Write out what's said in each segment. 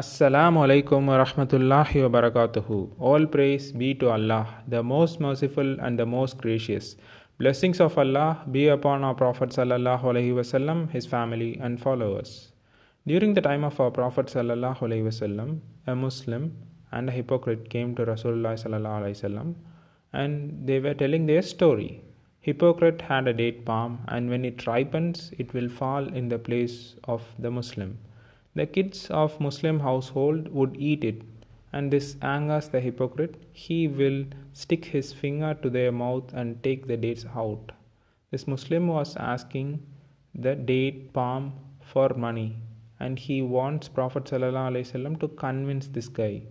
Assalamu alaikum wa rahmatullahi wa barakatuhu. All praise be to Allah, the most merciful and the most gracious. Blessings of Allah be upon our Prophet sallallahu alaihi wasallam, his family and followers. During the time of our Prophet sallallahu alaihi wasallam, a Muslim and a hypocrite came to Rasulullah sallallahu alaihi wasallam and they were telling their story. Hypocrite had a date palm and when it ripens, it will fall in the place of the Muslim. The kids of Muslim household would eat it, and this angers the hypocrite. He will stick his finger to their mouth and take the dates out. This Muslim was asking the date palm for money, and he wants Prophet ﷺ to convince this guy.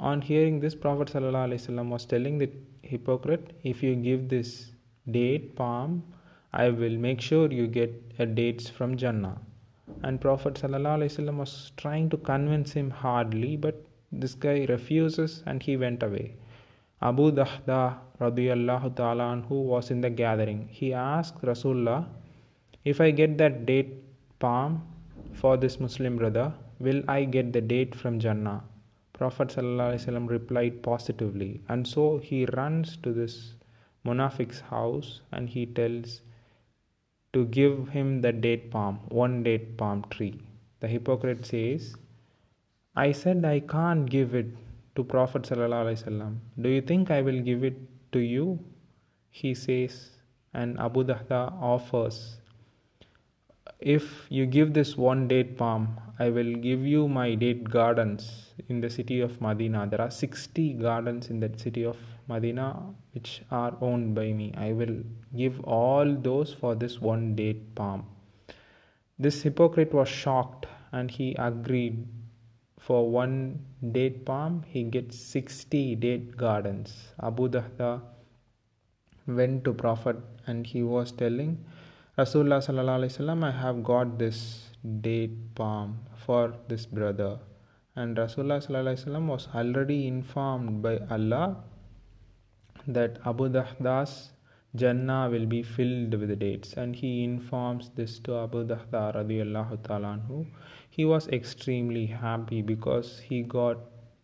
On hearing this, Prophet ﷺ was telling the hypocrite, If you give this date palm, I will make sure you get a dates from Jannah and prophet ﷺ was trying to convince him hardly but this guy refuses and he went away. Abu dahda radiyallahu ta'ala who was in the gathering. He asked rasulullah if i get that date palm for this muslim brother will i get the date from jannah? Prophet ﷺ replied positively. And so he runs to this munafiq's house and he tells to give him the date palm, one date palm tree. The hypocrite says, I said I can't give it to Prophet. Do you think I will give it to you? He says, and Abu Dahda offers, If you give this one date palm, I will give you my date gardens in the city of Medina. There are 60 gardens in that city of Medina which are owned by me. I will give all those for this one date palm. This hypocrite was shocked and he agreed. For one date palm, he gets 60 date gardens. Abu Dahda went to Prophet and he was telling Rasulullah sallallahu I have got this date palm for this brother. And Rasulullah sallallahu was already informed by Allah that Abu Dahda's Jannah will be filled with dates and he informs this to Abu Dahda radiallahu ta'ala He was extremely happy because he got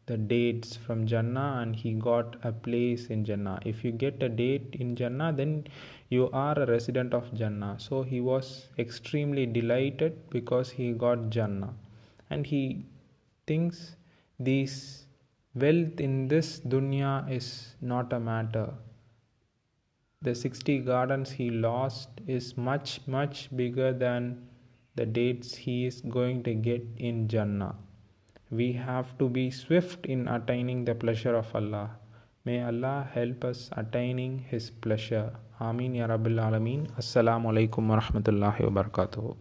the dates from Jannah and he got a place in Jannah. If you get a date in Jannah, then you are a resident of Jannah. So he was extremely delighted because he got Jannah. And he thinks this Wealth in this dunya is not a matter. The 60 gardens he lost is much, much bigger than the dates he is going to get in Jannah. We have to be swift in attaining the pleasure of Allah. May Allah help us attaining His pleasure. Ameen Ya Rabbil Alameen. Assalamu alaikum wa rahmatullahi wa barakatuh.